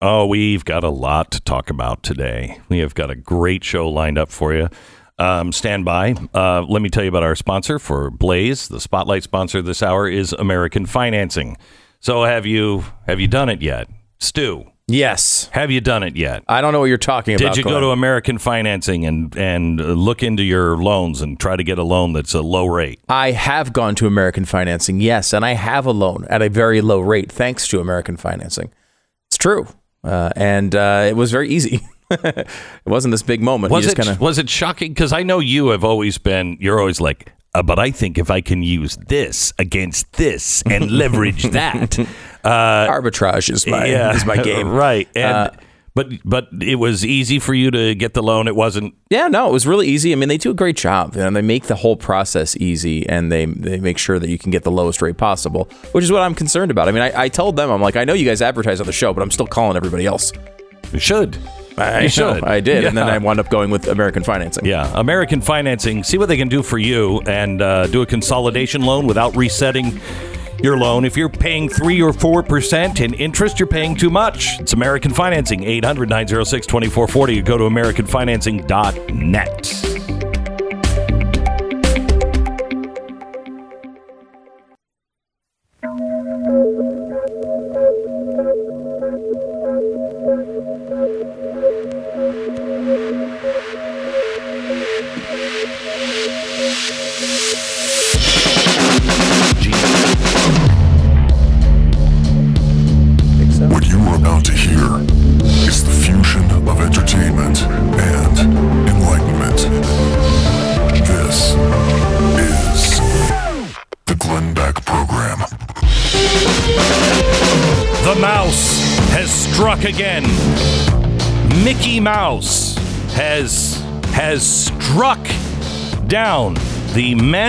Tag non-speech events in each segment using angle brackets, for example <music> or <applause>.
Oh, we've got a lot to talk about today. We have got a great show lined up for you. Um, stand by. Uh, let me tell you about our sponsor for Blaze. The spotlight sponsor this hour is American Financing. So have you have you done it yet, Stu? Yes. Have you done it yet? I don't know what you're talking about. Did you go to American Financing and and look into your loans and try to get a loan that's a low rate? I have gone to American Financing, yes, and I have a loan at a very low rate thanks to American Financing. It's true, uh, and uh, it was very easy. <laughs> it wasn't this big moment. Was it just kind of was it shocking? Because I know you have always been. You're always like, uh, but I think if I can use this against this and leverage that, <laughs> uh, arbitrage is my yeah, is my <laughs> game. right? And Uh, but but it was easy for you to get the loan. It wasn't. Yeah, no, it was really easy. I mean, they do a great job, and they make the whole process easy, and they they make sure that you can get the lowest rate possible, which is what I'm concerned about. I mean, I, I told them, I'm like, I know you guys advertise on the show, but I'm still calling everybody else. You should. I You should. I did, and then I wound up going with American Financing. Yeah, American Financing. See what they can do for you and uh, do a consolidation loan without resetting your loan. If you're paying 3 or 4% in interest, you're paying too much. It's American Financing, 800 906 2440. You go to AmericanFinancing.net.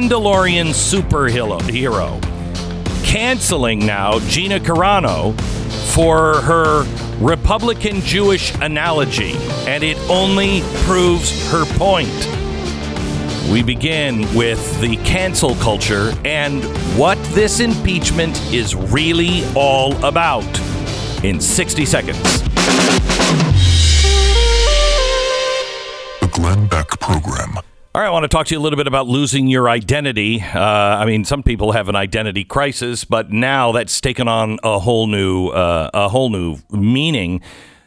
Mandalorian superhero hero, canceling now Gina Carano for her Republican Jewish analogy, and it only proves her point. We begin with the cancel culture and what this impeachment is really all about in 60 seconds. The Glenn Beck Program. All right, I want to talk to you a little bit about losing your identity. Uh, I mean, some people have an identity crisis, but now that's taken on a whole new uh, a whole new meaning.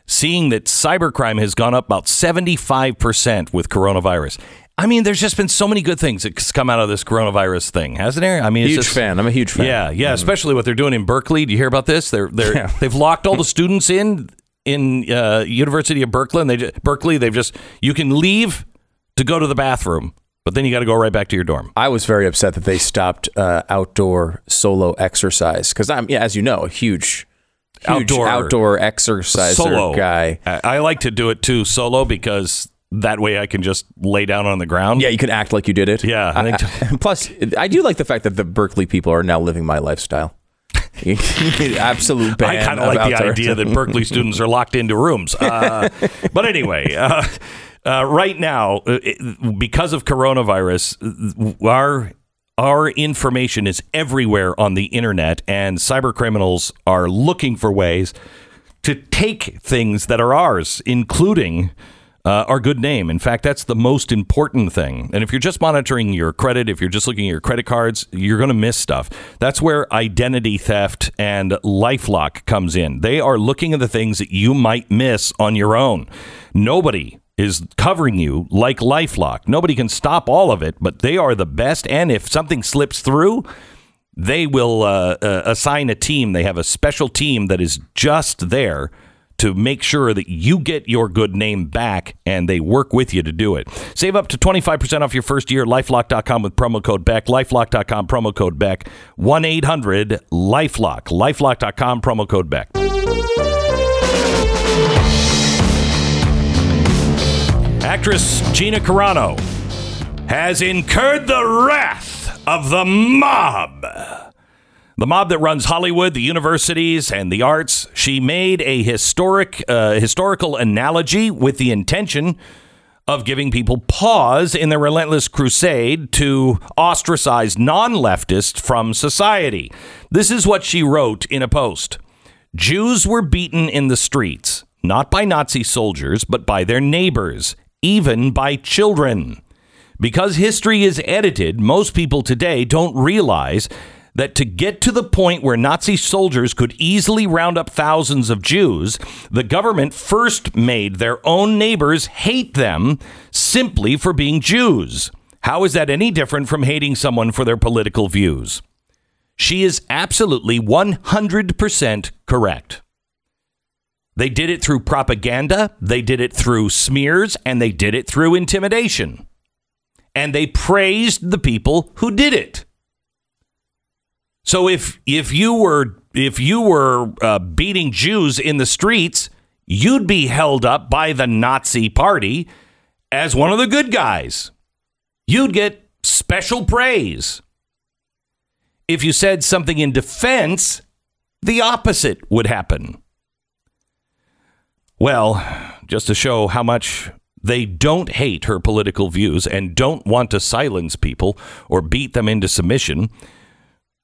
Seeing that cybercrime has gone up about seventy five percent with coronavirus. I mean, there's just been so many good things that's come out of this coronavirus thing, hasn't there? I mean, it's Huge just, fan. I'm a huge fan. Yeah, yeah, especially what they're doing in Berkeley. Do you hear about this? They're they're Yeah. they've locked all the students in in uh, University of Berkeley. And they ju- Berkeley. They've just you can leave to go to the bathroom, but then you got to go right back to your dorm. I was very upset that they stopped uh, outdoor solo exercise because I'm, yeah, as you know, a huge, huge Outdoor- outdoor, exerciser Solo guy. I, I like to do it too solo because that way I can just lay down on the ground. Yeah, you can act like you did it. Yeah, I I- <laughs> plus, I do like the fact that the Berkeley people are now living my lifestyle. <laughs> Absolute <laughs> ban. I kind of of like the idea that Berkeley students are locked into rooms. Uh, but anyway, uh, uh, right now, uh, because of coronavirus, uh, our our information is everywhere on the internet, and cyber criminals are looking for ways to take things that are ours, including uh, our good name. In fact, that's the most important thing. And if you're just monitoring your credit, if you're just looking at your credit cards, you're going to miss stuff. That's where identity theft and Lifelock comes in. They are looking at the things that you might miss on your own. Nobody is covering you like Lifelock. Nobody can stop all of it, but they are the best. And if something slips through, they will uh, uh, assign a team. They have a special team that is just there to make sure that you get your good name back and they work with you to do it. Save up to 25% off your first year lifelock.com with promo code Beck. Lifelock.com, promo code Beck. 1 800 Lifelock. Lifelock.com, promo code Beck. Actress Gina Carano has incurred the wrath of the mob. The mob that runs Hollywood, the universities, and the arts. She made a historic, uh, historical analogy with the intention of giving people pause in their relentless crusade to ostracize non leftists from society. This is what she wrote in a post. Jews were beaten in the streets, not by Nazi soldiers, but by their neighbors, even by children. Because history is edited, most people today don't realize that to get to the point where Nazi soldiers could easily round up thousands of Jews, the government first made their own neighbors hate them simply for being Jews. How is that any different from hating someone for their political views? She is absolutely 100% correct. They did it through propaganda, they did it through smears, and they did it through intimidation. And they praised the people who did it. So if if you were if you were uh, beating Jews in the streets, you'd be held up by the Nazi party as one of the good guys. You'd get special praise. If you said something in defense, the opposite would happen. Well, just to show how much they don't hate her political views and don't want to silence people or beat them into submission,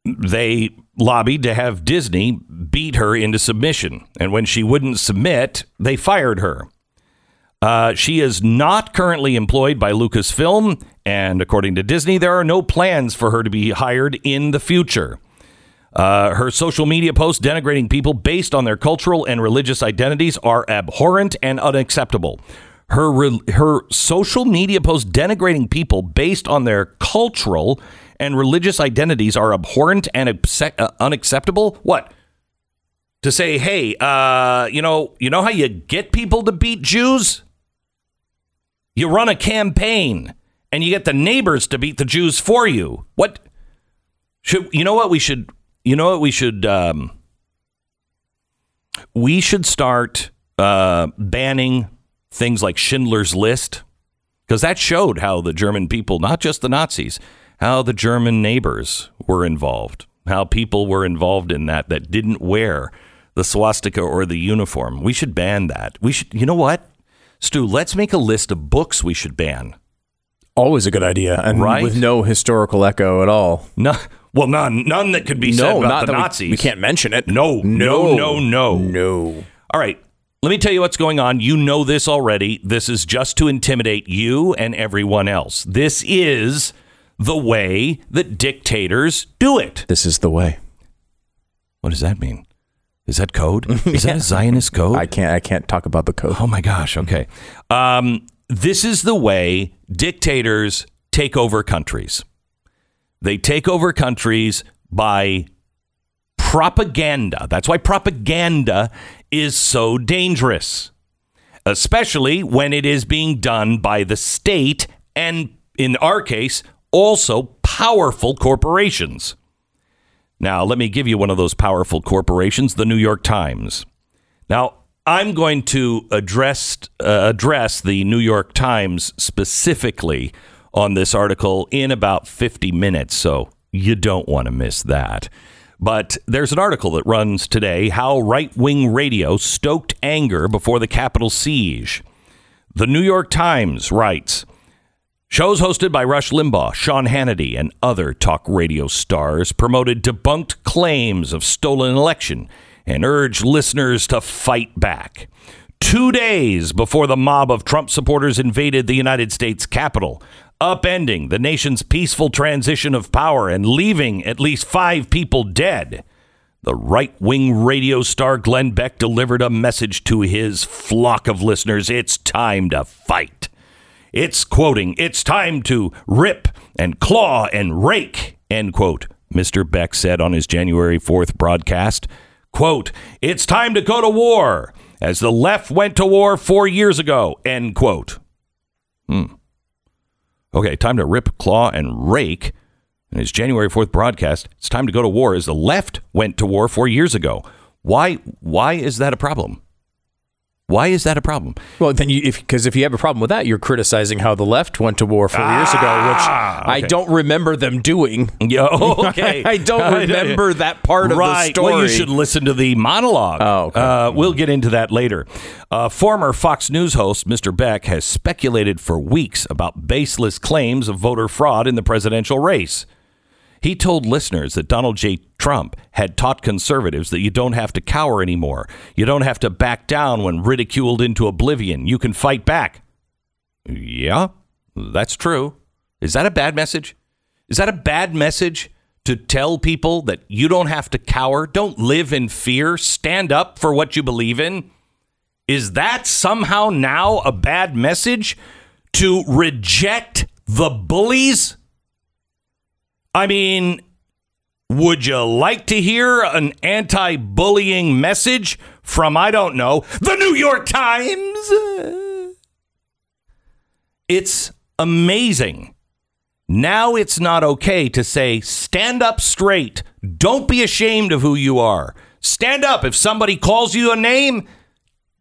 they lobbied to have Disney beat her into submission. And when she wouldn't submit, they fired her. Uh, she is not currently employed by Lucasfilm, and according to Disney, there are no plans for her to be hired in the future. Uh, her social media posts denigrating people based on their cultural and religious identities are abhorrent and unacceptable. Her re- her social media posts denigrating people based on their cultural and religious identities are abhorrent and uh, unacceptable. What? To say, hey, uh, you know, you know how you get people to beat Jews? You run a campaign and you get the neighbors to beat the Jews for you. What should you know? What we should you know? What we should um, we should start uh, banning things like Schindler's List because that showed how the German people, not just the Nazis, how the German neighbors were involved, how people were involved in that that didn't wear the swastika or the uniform. We should ban that. We should, you know what, Stu? Let's make a list of books we should ban. Always a good idea, and Right? with no historical echo at all. No, well, none, none that could be said no, about not the that we- Nazis. We, can't mention it. No, no, no, no. no. All right. Let me tell you what's going on. You know this already. This is just to intimidate you and everyone else. This is the way that dictators do it. This is the way. What does that mean? Is that code? <laughs> Is that a Zionist code? I can't. I can't talk about the code. oh my gosh. Okay. Um, this is the way dictators take over countries. They take over countries by propaganda. That's why propaganda is so dangerous, especially when it is being done by the state and, in our case, also powerful corporations. Now, let me give you one of those powerful corporations, the New York Times. Now, I'm going to address uh, address the New York Times specifically on this article in about 50 minutes, so you don't want to miss that. But there's an article that runs today how right-wing radio stoked anger before the Capitol siege. The New York Times writes, Shows hosted by Rush Limbaugh, Sean Hannity, and other talk radio stars promoted debunked claims of stolen election and urged listeners to fight back. Two days before the mob of Trump supporters invaded the United States Capitol, upending the nation's peaceful transition of power and leaving at least five people dead, the right wing radio star Glenn Beck delivered a message to his flock of listeners it's time to fight. It's quoting, it's time to rip and claw and rake, end quote. Mr. Beck said on his January 4th broadcast, quote, it's time to go to war as the left went to war four years ago, end quote. Hmm. Okay, time to rip, claw, and rake. In his January 4th broadcast, it's time to go to war as the left went to war four years ago. Why, why is that a problem? Why is that a problem? Well, then you, if because if you have a problem with that, you're criticizing how the left went to war four years ago, which I don't remember them doing. Yeah, <laughs> okay. <laughs> I don't remember that part of the story. Well, you should listen to the monologue. Oh, okay. uh, we'll get into that later. Uh, former Fox News host Mr. Beck has speculated for weeks about baseless claims of voter fraud in the presidential race. He told listeners that Donald J. Trump had taught conservatives that you don't have to cower anymore. You don't have to back down when ridiculed into oblivion. You can fight back. Yeah, that's true. Is that a bad message? Is that a bad message to tell people that you don't have to cower? Don't live in fear. Stand up for what you believe in? Is that somehow now a bad message to reject the bullies? I mean, would you like to hear an anti bullying message from, I don't know, the New York Times? It's amazing. Now it's not okay to say, stand up straight. Don't be ashamed of who you are. Stand up. If somebody calls you a name,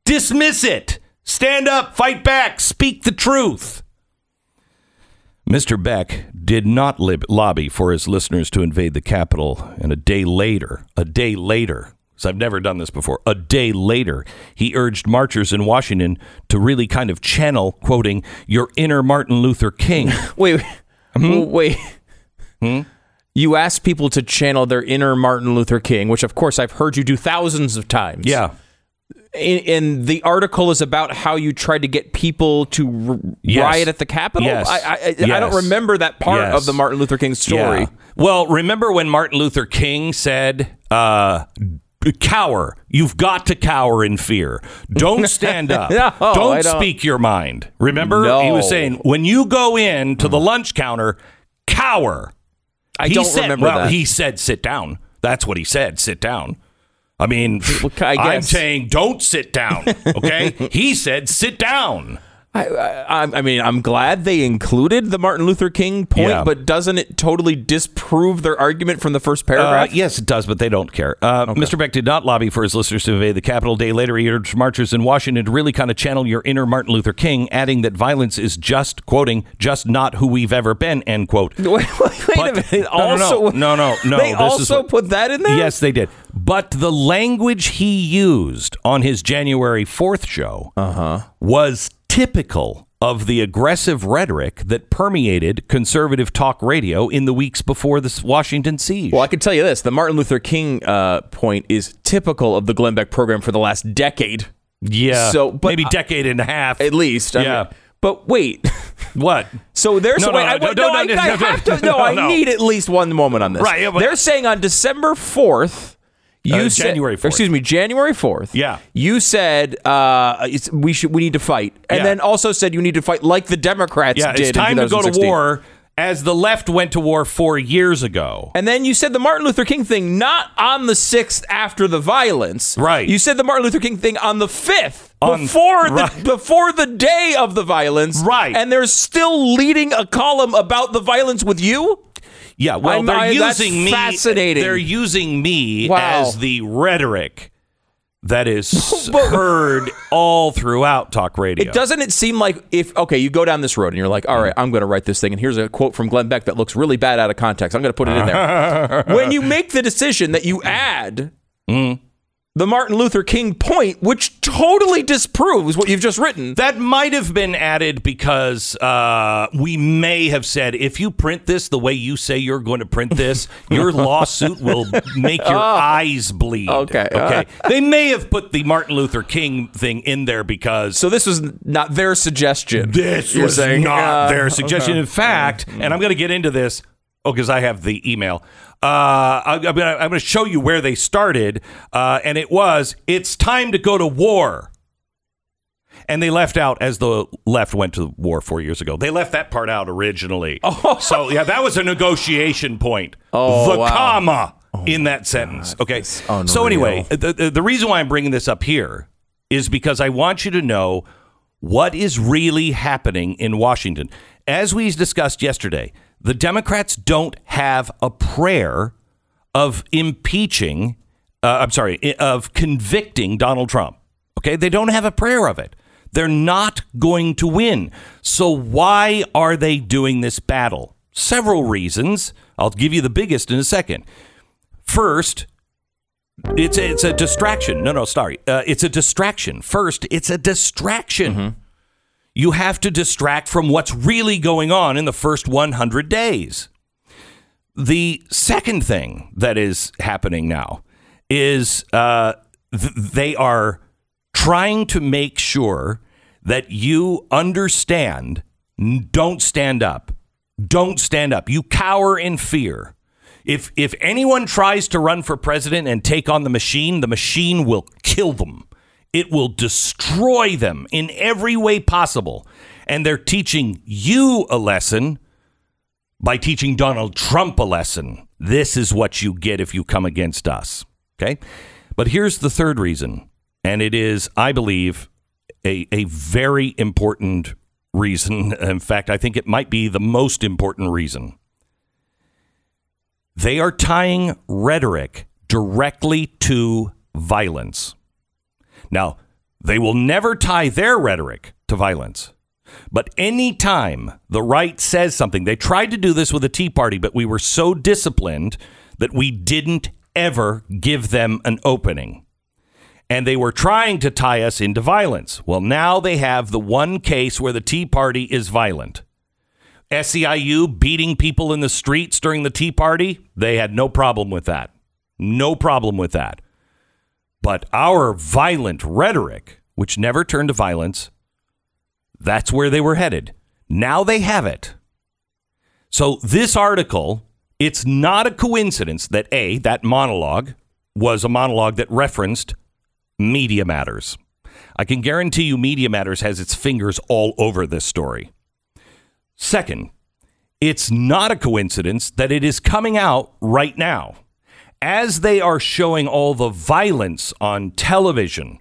dismiss it. Stand up, fight back, speak the truth. Mr. Beck did not lib- lobby for his listeners to invade the Capitol, and a day later, a day later, because I've never done this before, a day later, he urged marchers in Washington to really kind of channel, quoting, your inner Martin Luther King. <laughs> Wait, Hmm? wait. You asked people to channel their inner Martin Luther King, which of course I've heard you do thousands of times. yeah. And, the article is about how you tried to get people to r- Yes. riot at the Capitol. Yes. I, I, I don't remember that part Yes. of the Martin Luther King story. Yeah. Well, remember when Martin Luther King said, uh, cower. You've got to cower in fear. Don't stand <laughs> up. No, don't, don't. speak your mind. Remember? No. He was saying, when you go in to the lunch counter, cower. I He don't said, remember well, that. he said, sit down. That's what he said, sit down. I mean, I I'm saying don't sit down. Okay? <laughs> he said, sit down. I, I, I mean, I'm glad they included the Martin Luther King point, Yeah. but doesn't it totally disprove their argument from the first Uh, paragraph? yes, it does, but they don't care. Uh, Mr. Beck did not lobby for his listeners to invade the Capitol. Day later, he urged marchers in Washington to really kind of channel your inner Martin Luther King, adding that violence is just, quoting, just not who we've ever been, end quote. <laughs> Wait, wait, wait But- a minute. <laughs> no, no, Also, no, no, no, They this is also what- put that in there. Yes, they did. But the language he used on his January 4th show was typical of the aggressive rhetoric that permeated conservative talk radio in the weeks before the Washington siege. Well, I can tell you this: the Martin Luther King uh, point is typical of the Glenn Beck program for the last decade, yeah. so, but maybe I- decade and a half. at least. I Yeah. mean, but wait. <laughs> What? So there's No, no, I, no, wait, no, no, no, I, no, I have to. No, I need at least one moment on this. Right, yeah, but- They're saying on December fourth. You Uh, said, January 4th. Excuse me, January fourth. Yeah. You said uh, we should we need to fight, and Yeah. then also said you need to fight like the Democrats Yeah, did. it's time to go to war as the left went to war four years ago. And then you said the Martin Luther King thing not on the 6th after the violence. Right. You said the Martin Luther King thing on the 5th. On- before the right. <laughs> before the day of the violence. Right. And they're still leading a column about the violence with you? Yeah, well, I'm- they're I- using me. fascinating. They're using me Wow. as the rhetoric that is <laughs> heard all throughout talk radio. It doesn't it seem like if okay, you go down this road and you're like, all right, I'm going to write this thing, and here's a quote from Glenn Beck that looks really bad out of context. I'm going to put it in there. <laughs> when you make the decision that you add mm. The Martin Luther King point, which totally disproves what you've just written. That might have been added because uh, we may have said if you print this the way you say you're going to print this, <laughs> your lawsuit will make your eyes bleed. Oh. Okay. Okay. they may have put the Martin Luther King thing in there because So this was not their suggestion. this was saying, not uh, their suggestion. In fact, and I'm going to get into this. Oh, because I have the email. Uh, I, I'm going to I'm going to show you where they started, uh, and it was it's time to go to war. And they left out as the left went to war four years ago. They left that part out originally. <laughs> Oh. So yeah, that was a negotiation point. Oh, the wow. comma in that sentence. Okay. So anyway, the, the, the reason why I'm bringing this up here is because I want you to know what is really happening in Washington. As we discussed yesterday, the Democrats don't have a prayer of impeaching, uh, I'm sorry, of convicting Donald Trump. Okay. They don't have a prayer of it. They're not going to win. So why are they doing this battle? Several reasons. I'll give you the biggest in a second. First, it's a, it's a distraction. No, no, sorry. Uh, it's a distraction. First, it's a distraction. You have to distract from what's really going on in the first 100 days. the second thing that is happening now is uh, th- they are trying to make sure that you understand. Don't stand up. Don't stand up. You cower in fear. If if anyone tries to run for president and take on the machine, the machine will kill them. It will destroy them in every way possible. And they're teaching you a lesson by teaching Donald Trump a lesson. This is what you get if you come against us. Okay? But here's the third reason, and it is, I believe, a, a very important reason. <laughs> In fact, I think it might be the most important reason. They are tying rhetoric directly to violence. Now, they will never tie their rhetoric to violence. But anytime the right says something, they tried to do this with the Tea Party, but we were so disciplined that we didn't ever give them an opening. And they were trying to tie us into violence. Well, now they have the one case where the Tea Party is violent. SEIU beating people in the streets during the Tea Party, they had no problem with that. No problem with that. But our violent rhetoric, which never turned to violence, that's where they were headed. Now they have it. So this article, it's not a coincidence that A, that monologue was a monologue that referenced Media Matters. I can guarantee you Media Matters has its fingers all over this story. Second, it's not a coincidence that it is coming out right now. As they are showing all the violence on television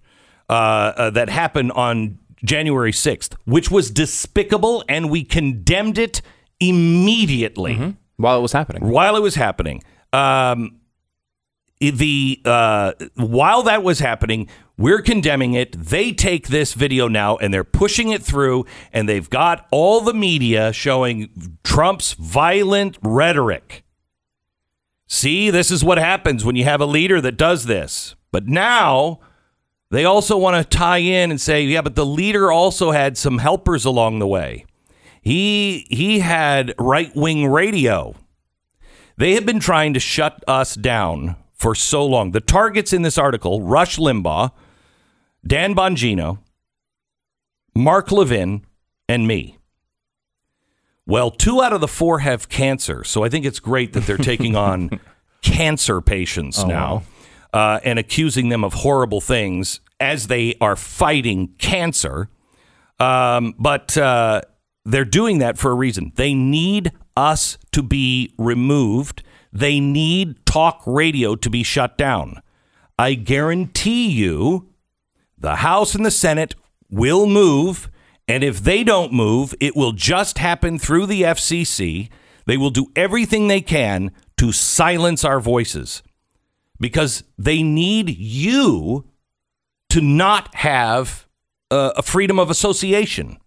uh, uh, that happened on January 6th, which was despicable, and we condemned it immediately While it was happening. while it was happening. Um, the uh, while that was happening, we're condemning it. They take this video now and they're pushing it through, and they've got all the media showing Trump's violent rhetoric. See, this is what happens when you have a leader that does this. But now they also want to tie in and say, yeah, but the leader also had some helpers along the way. He he had right wing radio. They have been trying to shut us down for so long. The targets in this article Rush Limbaugh, Dan Bongino, Mark Levin, and me. Well, two out of the four have cancer. So I think it's great that they're taking <laughs> on cancer patients now uh, and accusing them of horrible things as they are fighting cancer. Um, but uh, they're doing that for a reason. They need us to be removed. They need talk radio to be shut down. I guarantee you the House and the Senate will move. And if they don't move, it will just happen through the FCC. They will do everything they can to silence our voices because they need you to not have uh, a freedom of association,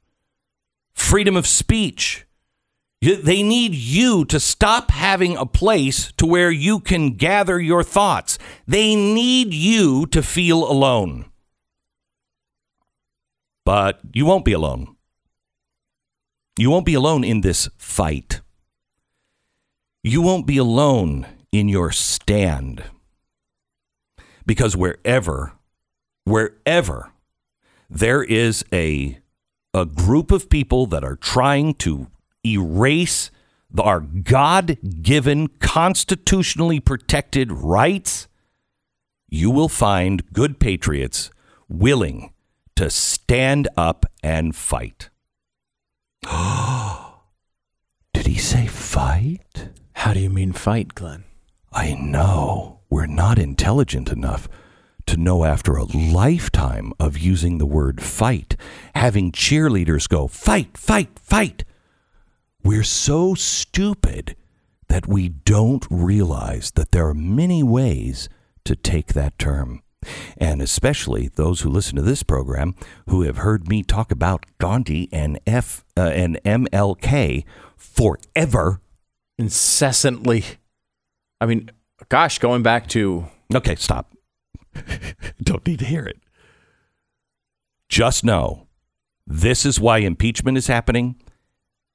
freedom of speech. They need you to stop having a place to where you can gather your thoughts. They need you to feel alone. But you won't be alone. You won't be alone in this fight. You won't be alone in your stand. Because wherever, wherever there is a, a group of people that are trying to erase the- our God given, constitutionally protected rights, you will find good patriots willing to stand up and fight. <gasps> Did he say fight? How do you mean fight, Glenn? I know we're not intelligent enough to know after a lifetime of using the word fight, having cheerleaders go, fight, fight, fight. We're so stupid that we don't realize that there are many ways to take that term. And especially those who listen to this program who have heard me talk about Gandhi and F uh, and MLK forever. Incessantly. I mean, gosh, going back to Okay, stop. <laughs> Don't need to hear it. Just know this is why impeachment is happening.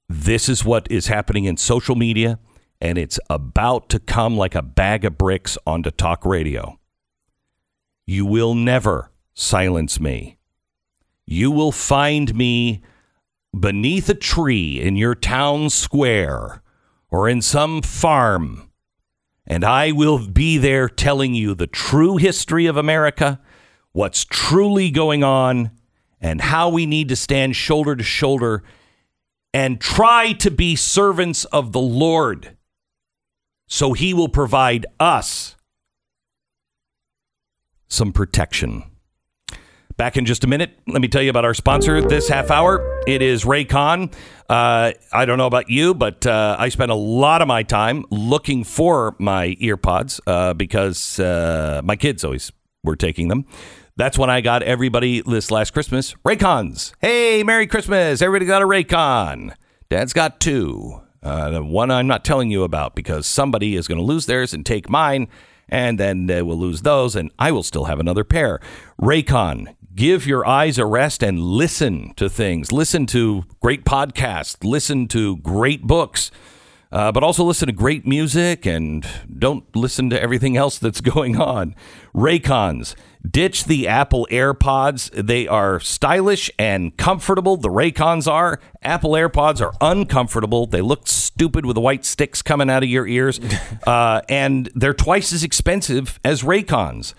This is what is happening in social media. and it's about to come like a bag of bricks onto talk radio. You will never silence me. You will find me beneath a tree in your town square or in some farm, and I will be there telling you the true history of America, what's truly going on, and how we need to stand shoulder to shoulder and try to be servants of the Lord so he will provide us some protection. Back in just a minute, let me tell you about our sponsor this half hour. It is Raycon. Uh, I don't know about you, but uh, I spent a lot of my time looking for my earpods uh, because uh, my kids always were taking them. That's when I got everybody this last Christmas Raycons. Hey, Merry Christmas. Everybody got a Raycon. Dad's got two. Uh, the one I'm not telling you about because somebody is going to lose theirs and take mine, and then they will lose those, and I will still have another pair. Raycon, give your eyes a rest and listen to things. Listen to great podcasts, listen to great books. Uh, but also listen to great music and don't listen to everything else that's <laughs> going on. Raycons, ditch the Apple AirPods. They are stylish and comfortable. The Raycons are. Apple AirPods are uncomfortable. They look stupid with the white sticks coming out of your ears. <laughs> Uh, and they're twice as expensive as Raycons.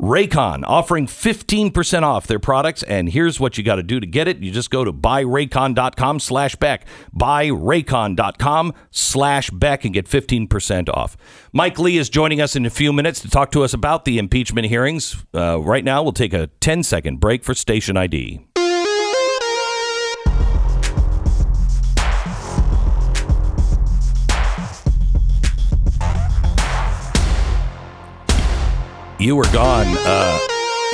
Raycon offering 15% off their products. And here's what you got to do to get it. You just go to buyraycon.com slash Beck. Buyraycon.com slash Beck and get 15% off. Mike Lee is joining us in a few minutes to talk to us about the impeachment hearings. Uh, right now, we'll take a 10 second break for station ID. You were gone. Uh,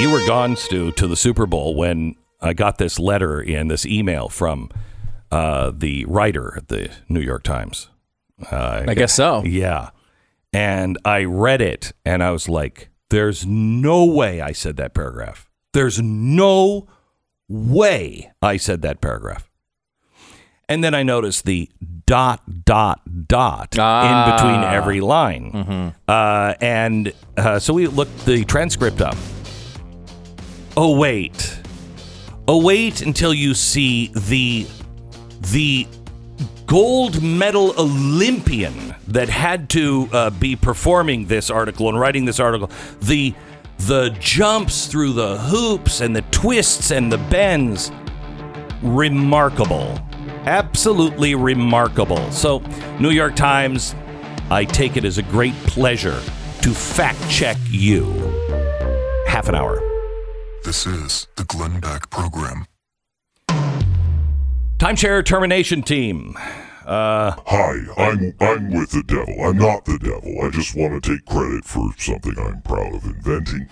you were gone, Stu, to the Super Bowl when I got this letter and this email from uh, the writer at the New York Times. Uh, I guess so. Yeah. And I read it and I was like, there's no way I said that paragraph. There's no way I said that paragraph. And then I noticed the dot, dot, dot in between every line. Uh, and uh, so we looked the transcript up. Oh, wait. Oh, wait until you see the the gold medal Olympian that had to uh, be performing this article and writing this article. The the jumps through the hoops and the twists and the bends remarkable. Absolutely remarkable. So, New York Times, I take it as a great pleasure to fact check you. Half an hour. This is the Glenn Beck Program. Timeshare termination team. Uh, Hi, I'm I'm with the devil. I'm not the devil. I just want to take credit for something I'm proud of inventing.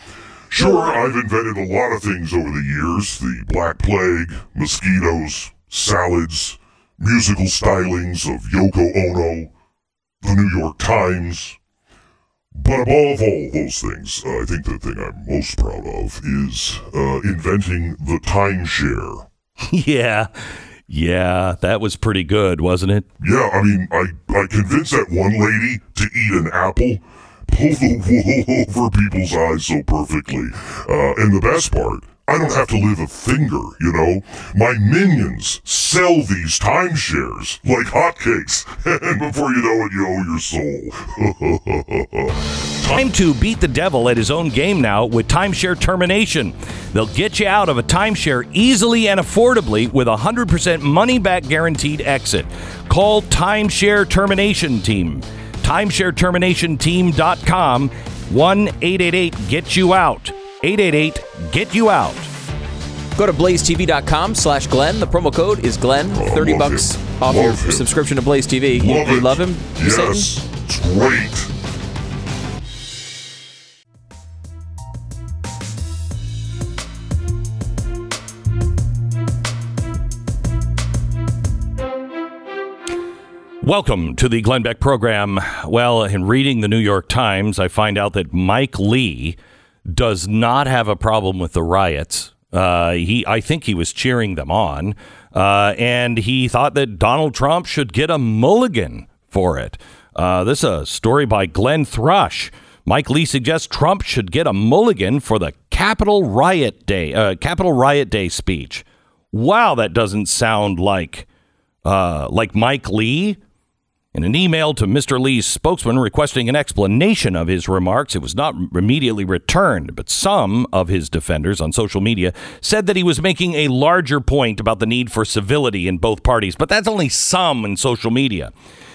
Sure, I've invented a lot of things over the years. The Black Plague, mosquitoes, salads, musical stylings of Yoko Ono, the New York Times. But above all those things, uh, I think the thing I'm most proud of is uh, inventing the timeshare. <laughs> yeah. Yeah, that was pretty good, wasn't it? Yeah, I mean, I, I convinced that one lady to eat an apple, pull the <laughs> wool over people's eyes so perfectly. Uh, and the best part, I don't have to live a finger, you know? My minions sell these timeshares like hotcakes, <laughs> and before you know it, you owe your soul. <laughs> Time to beat the devil at his own game now with timeshare termination. They'll get you out of a timeshare easily and affordably with a 100% money back guaranteed exit. Call Timeshare Termination Team. TimeshareTerminationTeam.com 1 888 Get You Out. 888 Get You Out. Go to blazetv.com slash Glenn. The promo code is Glenn. 30 bucks him. off Love your him. subscription to Blaze TV. You, Love you it. love him, Satan? Yes, it's great. Welcome to the Glenn Beck program. Well, in reading the New York Times, I find out that Mike Lee does not have a problem with the riots. Uh, he, I think he was cheering them on, uh, and he thought that Donald Trump should get a mulligan for it. Uh, this is a story by Glenn Thrush. Mike Lee suggests Trump should get a mulligan for the Capitol Riot Day, uh, Capitol Riot Day speech. Wow, that doesn't sound like uh, like Mike Lee. In an email to Mr. Lee's spokesman requesting an explanation of his remarks, it was not immediately returned, but some of his defenders on social media said that he was making a larger point about the need for civility in both parties, but that's only some in social media.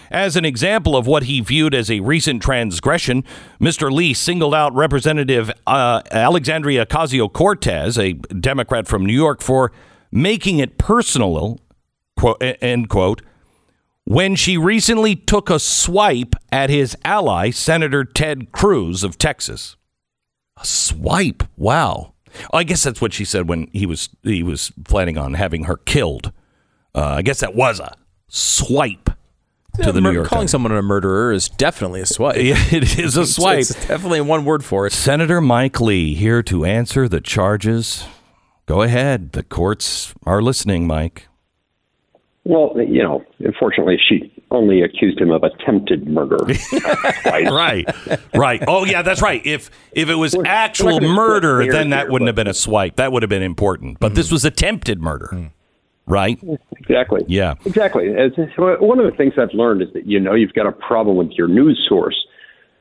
As an example of what he viewed as a recent transgression, Mr. Lee singled out Representative uh, Alexandria Ocasio Cortez, a Democrat from New York, for making it personal, quote, end quote, when she recently took a swipe at his ally, Senator Ted Cruz of Texas. A swipe? Wow. I guess that's what she said when he was he was planning on having her killed. Uh, I guess that was a swipe to Yeah, the mur- New York Times. calling Times. someone a murderer is definitely a swipe. <laughs> It is a <laughs> swipe. It's definitely one word for it. Senator Mike Lee here to answer the charges. Go ahead. The courts are listening, Mike. Well, you know, unfortunately, she only accused him of attempted murder. <laughs> Right. right. Oh yeah, that's right. If if it was We're- we're actual murder, split then that hairs wouldn't here, have been a swipe. That would have been important. But this mm. was attempted murder. Mm. Right? Exactly. Yeah. Exactly. As, one of the things I've learned is that you know you've got a problem with your news source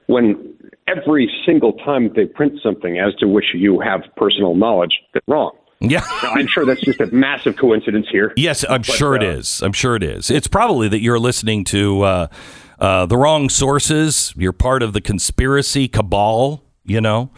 when every single time they print something as to which you have personal knowledge that's wrong. Yeah. Now, I'm sure that's just a massive coincidence here. Yes, I'm sure it uh, is. I'm sure it is. It's probably that you're listening to uh, uh, the wrong sources. You're part of the conspiracy cabal. You know,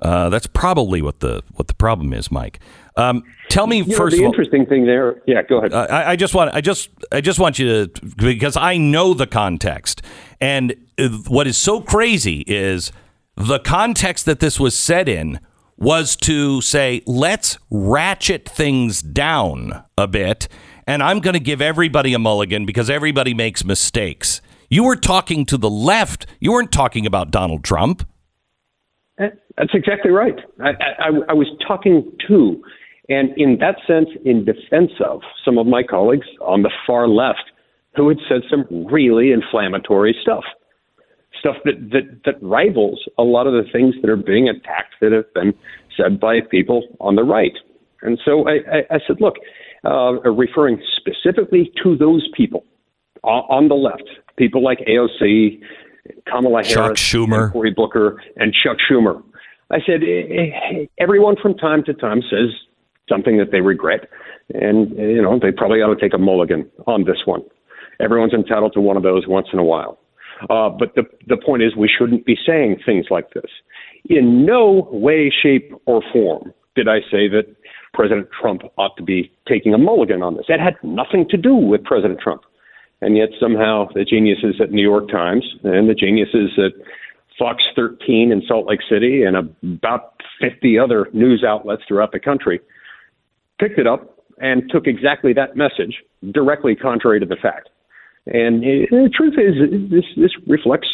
uh, that's probably what the what the problem is, Mike. Um, tell me You know, first the of all. interesting thing there. Yeah, go ahead. Uh, I, I just want I just I just want you to because I know the context and uh, what is so crazy is the context that this was said in was to say let's ratchet things down a bit and I'm going to give everybody a mulligan because everybody makes mistakes. You were talking to the left. You weren't talking about Donald Trump. Eh, That's exactly right. I, I, I was talking to, and in that sense, in defense of some of my colleagues on the far left who had said some really inflammatory stuff, stuff that, that, that rivals a lot of the things that are being attacked that have been said by people on the right. And so I, I, I said, look, uh, referring specifically to those people on, on the left, people like AOC, Kamala Chuck Harris, Schumer. Cory Booker, and Chuck Schumer. I said, eh, eh, everyone from time to time says something that they regret, and eh, you know they probably ought to take a mulligan on this one. Everyone's entitled to one of those once in a while. Uh, but the the point is, we shouldn't be saying things like this. In no way, shape, or form did I say that President Trump ought to be taking a mulligan on this. That had nothing to do with President Trump. And yet somehow the geniuses at New York Times and the geniuses at Fox 13 in Salt Lake City and about 50 other news outlets throughout the country picked it up and took exactly that message directly contrary to the fact. And uh, the truth is, this, this reflects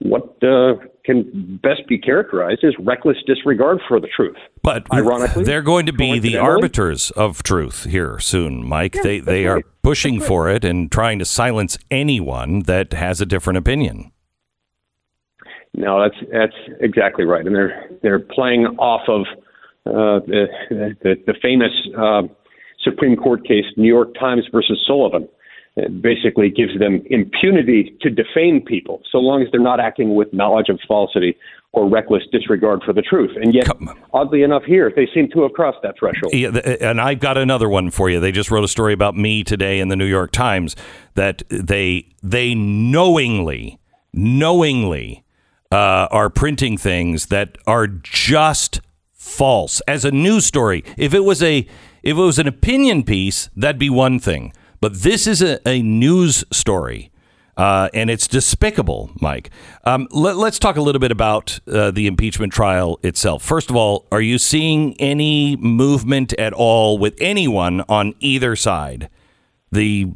what uh, can best be characterized as reckless disregard for the truth. But Ironically, they're going to be the arbiters of truth here soon, Mike. they they are pushing for it and trying to silence anyone that has a different opinion. No, that's that's exactly right, and they're they're playing off of uh, the, the the famous uh, Supreme Court case, New York Times versus Sullivan. It basically gives them impunity to defame people, so long as they're not acting with knowledge of falsity or reckless disregard for the truth. And yet, oddly enough, here they seem to have crossed that threshold. Yeah, and I've got another one for you. They just wrote a story about me today in the New York Times that they they knowingly knowingly uh, are printing things that are just false as a news story. If it was a if it was an opinion piece, that'd be one thing. But this is a, a news story. Uh, and it's despicable, Mike. Um, let, us talk a little bit about uh, the impeachment trial itself. First of all, are you seeing any movement at all with anyone on either side? The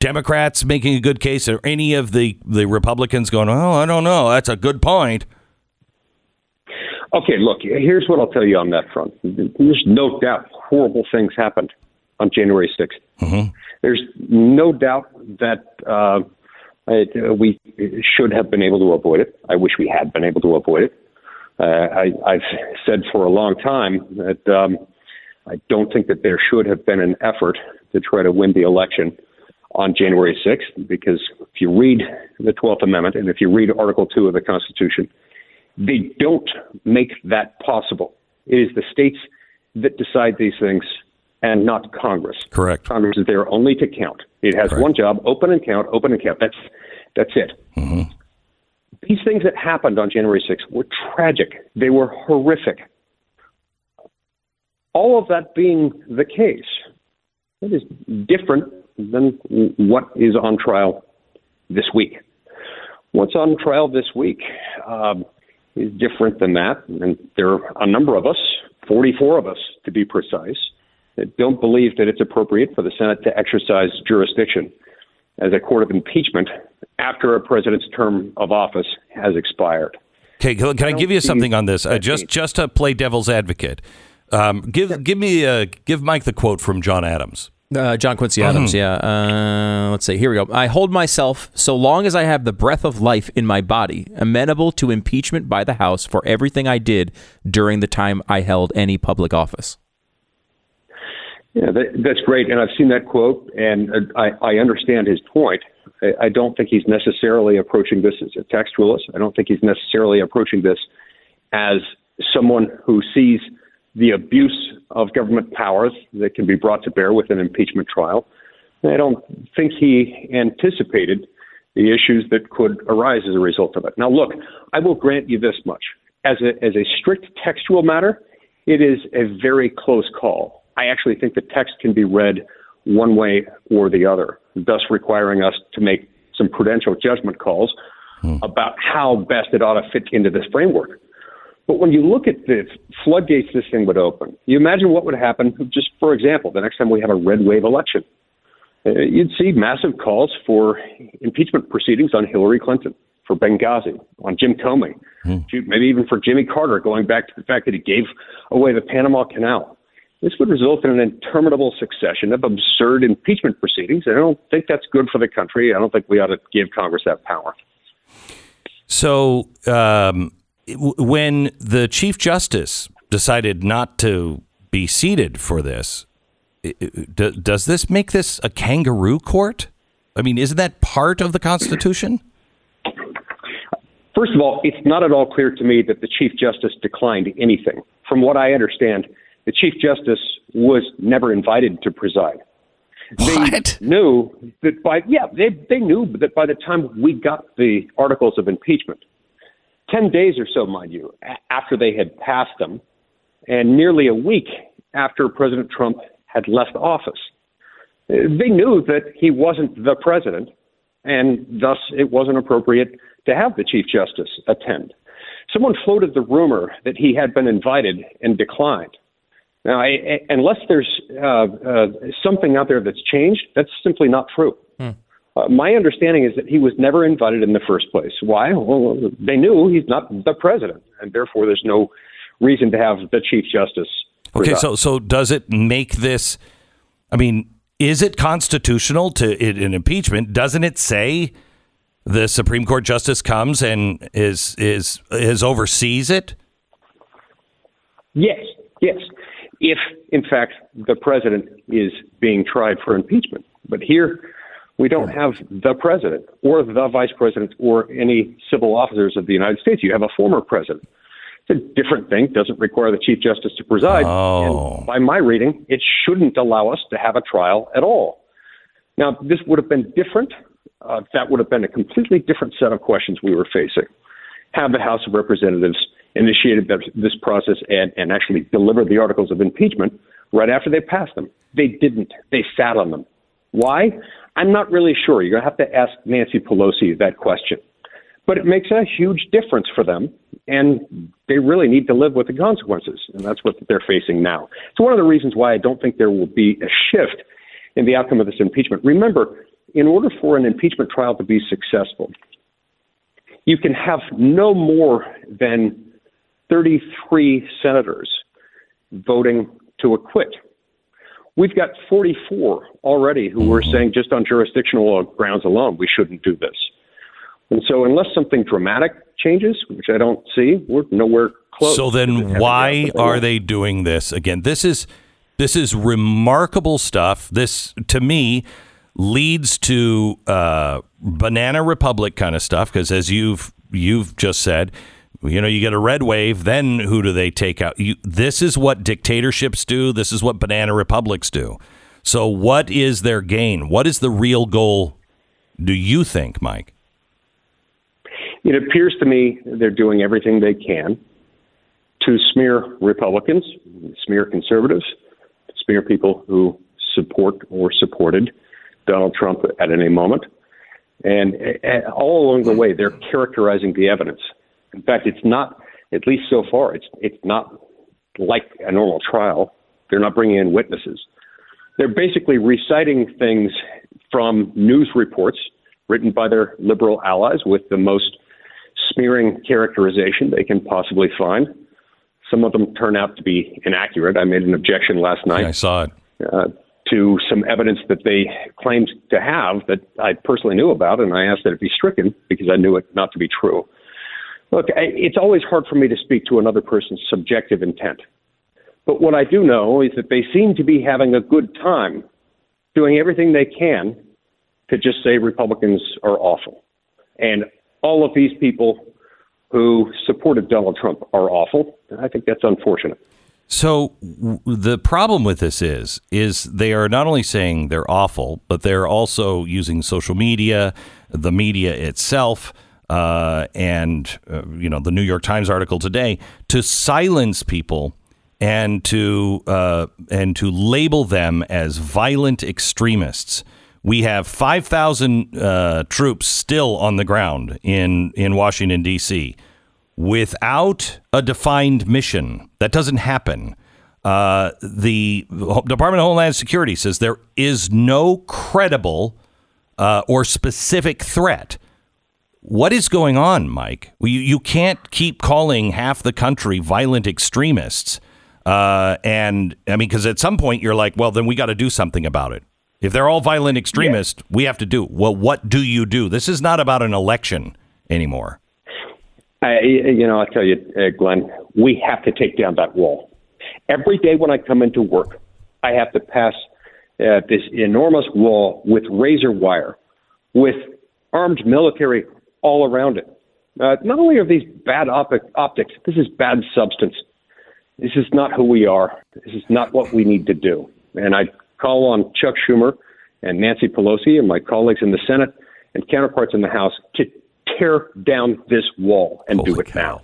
Democrats making a good case, or any of the, the Republicans going, oh, I don't know. That's a good point. Okay, look, here's what I'll tell you on that front. There's no doubt horrible things happened on January 6th. There's no doubt that uh, I, uh, we should have been able to avoid it. I wish we had been able to avoid it. Uh, I, I've said for a long time that um, I don't think that there should have been an effort to try to win the election on January 6th, because if you read the 12th Amendment and if you read Article 2 of the Constitution, they don't make that possible. It is the states that decide these things and not Congress. Correct. Congress is there only to count. It has Correct. one job: open and count, open and count. That's that's it. Mm-hmm. These things that happened on January 6th were tragic. They were horrific. All of that being the case, it is different than what is on trial this week. What's on trial this week um, is different than that, and there are a number of us, 44 of us to be precise, that don't believe that it's appropriate for the Senate to exercise jurisdiction as a court of impeachment after a president's term of office has expired. Okay, can can I give you something on this? Uh, just just to play devil's advocate, um, give give me uh, give Mike the quote from John Adams. Uh, John Quincy Adams, yeah. Uh, let's see. Here we go. I hold myself, so long as I have the breath of life in my body, amenable to impeachment by the House for everything I did during the time I held any public office. Yeah, that, that's great, and I've seen that quote, and uh, I, I understand his point. I, I don't think he's necessarily approaching this as a textualist. I don't think he's necessarily approaching this as someone who sees the abuse of government powers that can be brought to bear with an impeachment trial. I don't think he anticipated the issues that could arise as a result of it. Now, look, I will grant you this much. As a, as a strict textual matter, it is a very close call. I actually think the text can be read one way or the other, thus requiring us to make some prudential judgment calls about how best it ought to fit into this framework. But when you look at the floodgates this thing would open, you imagine what would happen, just for example, the next time we have a red wave election. Uh, you'd see massive calls for impeachment proceedings on Hillary Clinton, for Benghazi, on Jim Comey, maybe even for Jimmy Carter, going back to the fact that he gave away the Panama Canal. This would result in an interminable succession of absurd impeachment proceedings. And I don't think that's good for the country. I don't think we ought to give Congress that power. So um, when the Chief Justice decided not to be seated for this, i- i- d- does this make this a kangaroo court? I mean, isn't that part of the Constitution? First of all, it's not at all clear to me that the Chief Justice declined anything. From what I understand, the Chief Justice was never invited to preside. What? They knew that by yeah, they they knew that by the time we got the articles of impeachment, ten days or so, mind you, after they had passed them, and nearly a week after President Trump had left office, they knew that he wasn't the president, and thus it wasn't appropriate to have the Chief Justice attend. Someone floated the rumor that he had been invited and declined. Now, I, unless there's uh, uh, something out there that's changed, that's simply not true. Uh, my understanding is that he was never invited in the first place. Why? Well, they knew he's not the president, and therefore there's no reason to have the Chief Justice. Okay, so so does it make this? I mean, is it constitutional to an impeachment? Doesn't it say the Supreme Court justice comes and is is is oversees it? Yes, yes. If, in fact, the president is being tried for impeachment. But here, we don't have the president or the vice president or any civil officers of the United States. You have a former president. It's a different thing. Doesn't require the Chief Justice to preside. Oh. And by my reading, it shouldn't allow us to have a trial at all. Now, this would have been different. Uh, that would have been a completely different set of questions we were facing. Have the House of Representatives initiated this process and, and actually delivered the articles of impeachment right after they passed them. They didn't. They sat on them. Why? I'm not really sure. You're going to have to ask Nancy Pelosi that question. But it makes a huge difference for them, and they really need to live with the consequences, and that's what they're facing now. It's one of the reasons why I don't think there will be a shift in the outcome of this impeachment. Remember, in order for an impeachment trial to be successful, you can have no more than 33 senators voting to acquit. We've got 44 already who were saying just on jurisdictional grounds alone we shouldn't do this. And so, unless something dramatic changes, which I don't see, we're nowhere close. So then, why are they doing this again? This is this is remarkable stuff. This to me leads to uh, banana republic kind of stuff because, as you've you've just said, you know, you get a red wave, then who do they take out? You, this is what dictatorships do. This is what banana republics do. So, what is their gain? What is the real goal? Do you think, Mike? It appears to me they're doing everything they can to smear Republicans, smear conservatives, smear people who support or supported Donald Trump at any moment. And uh, all along the way, they're characterizing the evidence. In fact, it's not, at least so far, it's it's not like a normal trial. They're not bringing in witnesses. They're basically reciting things from news reports written by their liberal allies with the most smearing characterization they can possibly find. Some of them turn out to be inaccurate. I made an objection last night. Yeah, I saw it. Uh, to some evidence that they claimed to have that I personally knew about, and I asked that it be stricken because I knew it not to be true. Look, I, it's always hard for me to speak to another person's subjective intent. But what I do know is that they seem to be having a good time doing everything they can to just say Republicans are awful. And all of these people who supported Donald Trump are awful. And I think that's unfortunate. So the problem with this is is they are not only saying they're awful, but they're also using social media, the media itself, uh, and uh, you know the New York Times article today to silence people and to uh, and to label them as violent extremists. We have five thousand uh, troops still on the ground in in Washington D.C without a defined mission. That doesn't happen. Uh, the Department of Homeland Security says there is no credible uh, or specific threat. What is going on, Mike? You, you can't keep calling half the country violent extremists. Uh, and I mean, because at some point you're like, well, then we got to do something about it. If they're all violent extremists, yeah. we have to do. Well, what do you do? This is not about an election anymore. I, you know, I tell you, uh, Glenn, we have to take down that wall. Every day when I come into work, I have to pass uh, this enormous wall with razor wire, with armed military all around it. Uh, not only are these bad op- optics, this is bad substance. This is not who we are. This is not what we need to do. And I call on Chuck Schumer and Nancy Pelosi and my colleagues in the Senate and counterparts in the House to tear down this wall and Holy do it cow. now.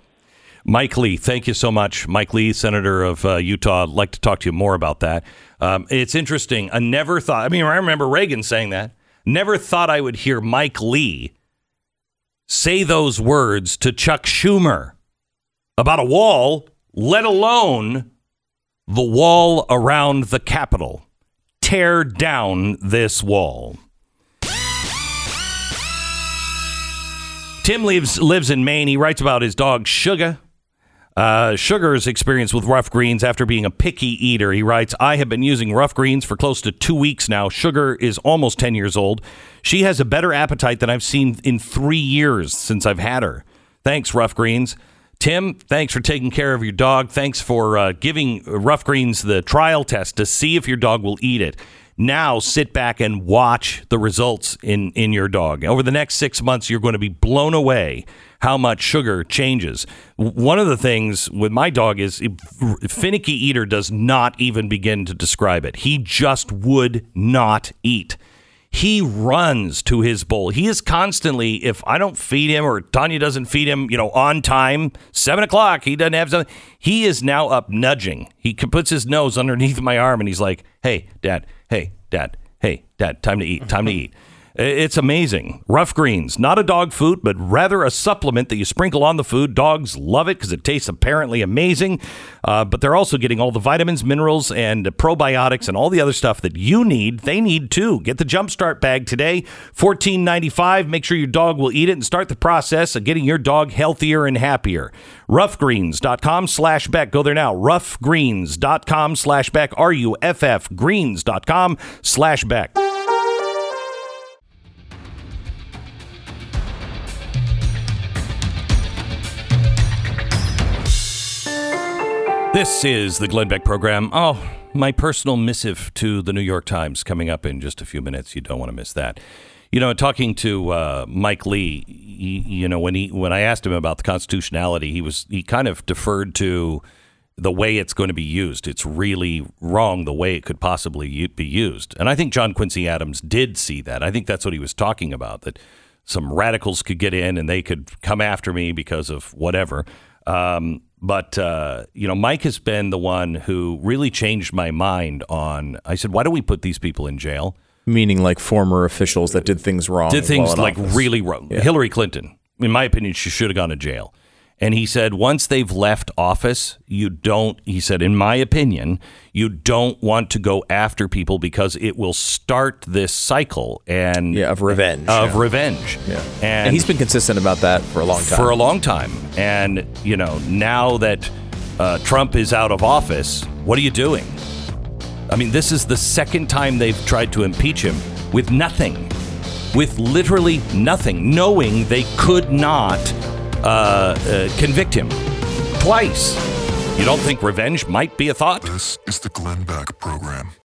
Mike Lee, thank you so much. Mike Lee, Senator of uh, Utah. I'd like to talk to you more about that. Um, it's interesting. I never thought, I mean, I remember Reagan saying that. Never thought I would hear Mike Lee say those words to Chuck Schumer about a wall, let alone the wall around the Capitol. Tear down this wall. Tim lives lives in Maine. He writes about his dog Sugar. Uh, Sugar's experience with Ruff Greens after being a picky eater. He writes, I have been using Ruff Greens for close to two weeks now. Sugar is almost 10 years old. She has a better appetite than I've seen in three years since I've had her. Thanks, Ruff Greens. Tim, thanks for taking care of your dog. Thanks for uh, giving Ruff Greens the trial test to see if your dog will eat it. Now sit back and watch the results in, in your dog. Over the next six months, you're going to be blown away how much sugar changes. One of the things with my dog is finicky eater does not even begin to describe it. He just would not eat. He runs to his bowl. He is constantly, if I don't feed him or Tanya doesn't feed him, you know, on time, seven o'clock, he doesn't have something. He is now up nudging. He puts his nose underneath my arm and he's like, hey, dad, hey, dad, hey, dad, time to eat, time to eat. It's amazing. Ruff Greens, not a dog food, but rather a supplement that you sprinkle on the food. Dogs love it because it tastes apparently amazing. Uh, but they're also getting all the vitamins, minerals, and probiotics and all the other stuff that you need. They need too. Get the Jumpstart bag today, fourteen ninety five. Make sure your dog will eat it and start the process of getting your dog healthier and happier. Ruffgreens.com slash Beck. Go there now. Ruffgreens.com slash Beck. R U F F greens.com slash Beck. This is the Glenn Beck program. Oh, my personal missive to the New York Times coming up in just a few minutes. You don't want to miss that. You know, talking to uh, Mike Lee, he, you know, when he when I asked him about the constitutionality, he was he kind of deferred to the way it's going to be used. It's really wrong the way it could possibly be used. And I think John Quincy Adams did see that. I think that's what he was talking about that some radicals could get in and they could come after me because of whatever. Um, but uh, you know, Mike has been the one who really changed my mind on. I said, why don't we put these people in jail? Meaning, like former officials that did things wrong. Did things like office. really wrong. Yeah. Hillary Clinton, in my opinion, she should have gone to jail. And he said, once they've left office, you don't, he said, in my opinion, you don't want to go after people because it will start this cycle and yeah, of revenge. Of yeah. revenge. Yeah. And, and, he's been consistent about that for a long time. For a long time. And, you know, now that uh, Trump is out of office, what are you doing? I mean, this is the second time they've tried to impeach him with nothing, with literally nothing, knowing they could not uh, uh, convict him twice. You don't think revenge might be a thought? This is the Glenn Beck program.